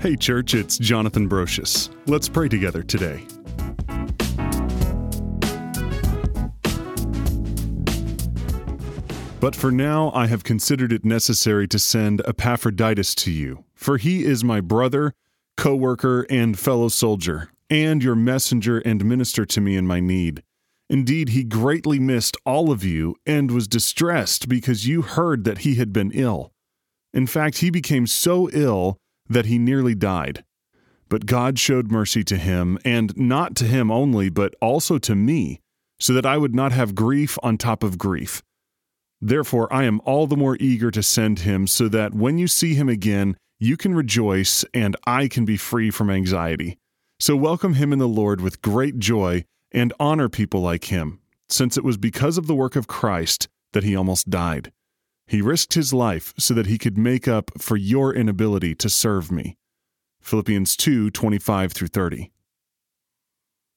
Hey, church, it's Jonathan Brocious. Let's pray together today. But for now, I have considered it necessary to send Epaphroditus to you, for he is my brother, co worker, and fellow soldier, and your messenger and minister to me in my need. Indeed, he greatly missed all of you and was distressed because you heard that he had been ill. In fact, he became so ill that he nearly died. But God showed mercy to him, and not to him only, but also to me, so that I would not have grief on top of grief. Therefore, I am all the more eager to send him, so that when you see him again, you can rejoice, and I can be free from anxiety. So welcome him in the Lord with great joy, and honor people like him, since it was because of the work of Christ that he almost died. He risked his life so that he could make up for your inability to serve me. Philippians 2 25 through 30.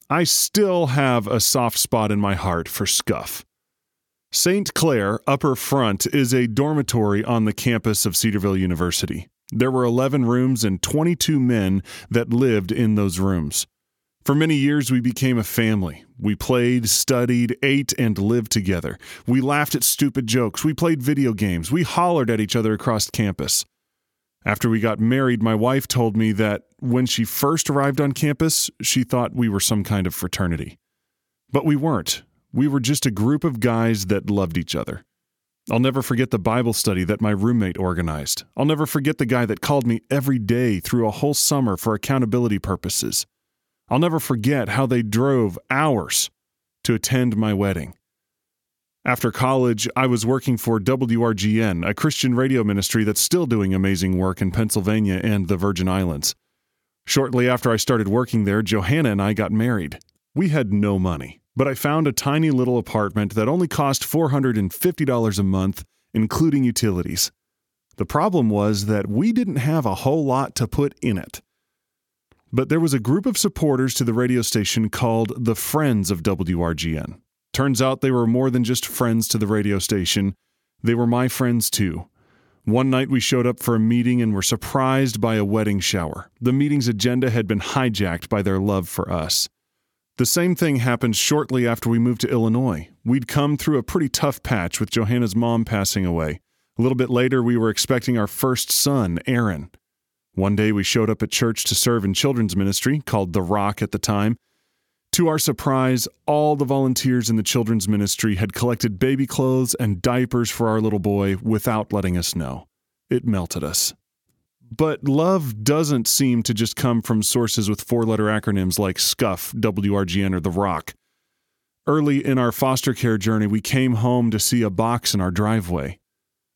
I still have a soft spot in my heart for SCUF. St. Clair Upper Front is a dormitory on the campus of Cedarville University. There were 11 rooms and 22 men that lived in those rooms. For many years, we became a family. We played, studied, ate, and lived together. We laughed at stupid jokes. We played video games. We hollered at each other across campus. After we got married, my wife told me that when she first arrived on campus, she thought we were some kind of fraternity. But we weren't. We were just a group of guys that loved each other. I'll never forget the Bible study that my roommate organized. I'll never forget the guy that called me every day through a whole summer for accountability purposes. I'll never forget how they drove hours to attend my wedding. After college, I was working for WRGN, a Christian radio ministry that's still doing amazing work in Pennsylvania and the Virgin Islands. Shortly after I started working there, Johanna and I got married. We had no money, but I found a tiny little apartment that only cost $450 a month, including utilities. The problem was that we didn't have a whole lot to put in it. But there was a group of supporters to the radio station called the Friends of WRGN. Turns out they were more than just friends to the radio station, they were my friends too. One night we showed up for a meeting and were surprised by a wedding shower. The meeting's agenda had been hijacked by their love for us. The same thing happened shortly after we moved to Illinois. We'd come through a pretty tough patch with Johanna's mom passing away. A little bit later, we were expecting our first son, Aaron. One day we showed up at church to serve in children's ministry, called The Rock at the time. To our surprise, all the volunteers in the children's ministry had collected baby clothes and diapers for our little boy without letting us know. It melted us. But love doesn't seem to just come from sources with four letter acronyms like SCUF, WRGN, or The Rock. Early in our foster care journey, we came home to see a box in our driveway.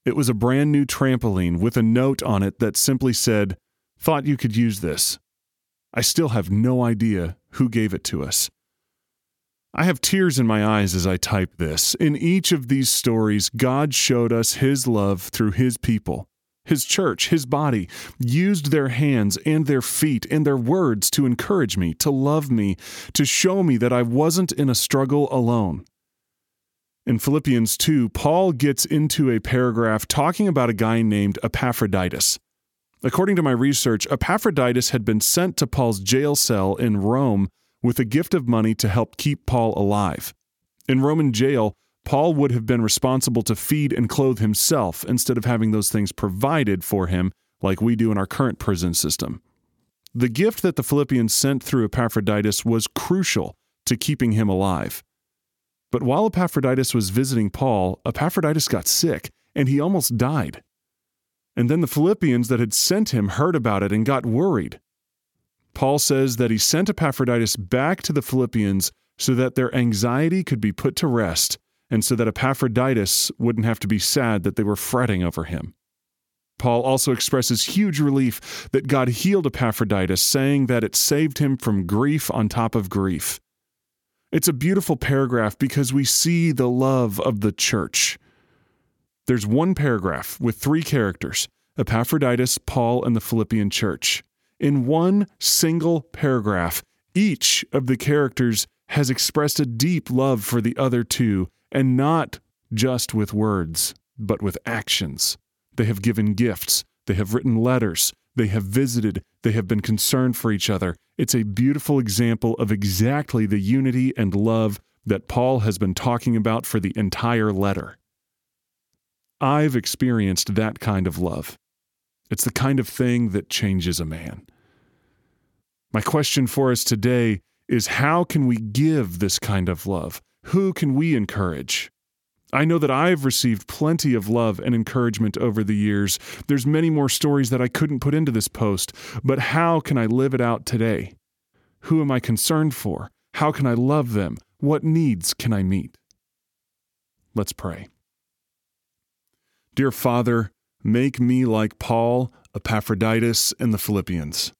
It was a brand new trampoline with a note on it that simply said, Thought you could use this. I still have no idea who gave it to us. I have tears in my eyes as I type this. In each of these stories, God showed us His love through His people. His church, His body, used their hands and their feet and their words to encourage me, to love me, to show me that I wasn't in a struggle alone. In Philippians 2, Paul gets into a paragraph talking about a guy named Epaphroditus. According to my research, Epaphroditus had been sent to Paul's jail cell in Rome with a gift of money to help keep Paul alive. In Roman jail, Paul would have been responsible to feed and clothe himself instead of having those things provided for him like we do in our current prison system. The gift that the Philippians sent through Epaphroditus was crucial to keeping him alive. But while Epaphroditus was visiting Paul, Epaphroditus got sick and he almost died. And then the Philippians that had sent him heard about it and got worried. Paul says that he sent Epaphroditus back to the Philippians so that their anxiety could be put to rest and so that Epaphroditus wouldn't have to be sad that they were fretting over him. Paul also expresses huge relief that God healed Epaphroditus, saying that it saved him from grief on top of grief. It's a beautiful paragraph because we see the love of the church. There's one paragraph with three characters Epaphroditus, Paul, and the Philippian church. In one single paragraph, each of the characters has expressed a deep love for the other two, and not just with words, but with actions. They have given gifts, they have written letters, they have visited, they have been concerned for each other. It's a beautiful example of exactly the unity and love that Paul has been talking about for the entire letter. I've experienced that kind of love. It's the kind of thing that changes a man. My question for us today is how can we give this kind of love? Who can we encourage? I know that I've received plenty of love and encouragement over the years. There's many more stories that I couldn't put into this post, but how can I live it out today? Who am I concerned for? How can I love them? What needs can I meet? Let's pray. Dear Father, make me like Paul, Epaphroditus, and the Philippians.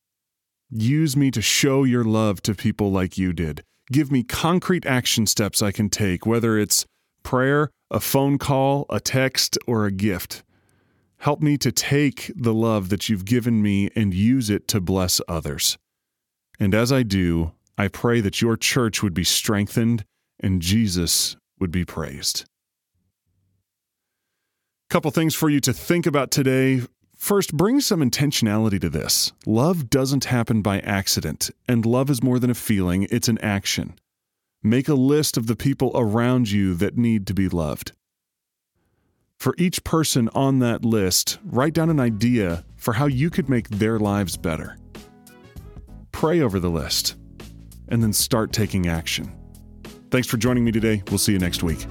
Use me to show your love to people like you did. Give me concrete action steps I can take, whether it's prayer, a phone call, a text, or a gift. Help me to take the love that you've given me and use it to bless others. And as I do, I pray that your church would be strengthened and Jesus would be praised. Couple things for you to think about today. First, bring some intentionality to this. Love doesn't happen by accident, and love is more than a feeling, it's an action. Make a list of the people around you that need to be loved. For each person on that list, write down an idea for how you could make their lives better. Pray over the list, and then start taking action. Thanks for joining me today. We'll see you next week.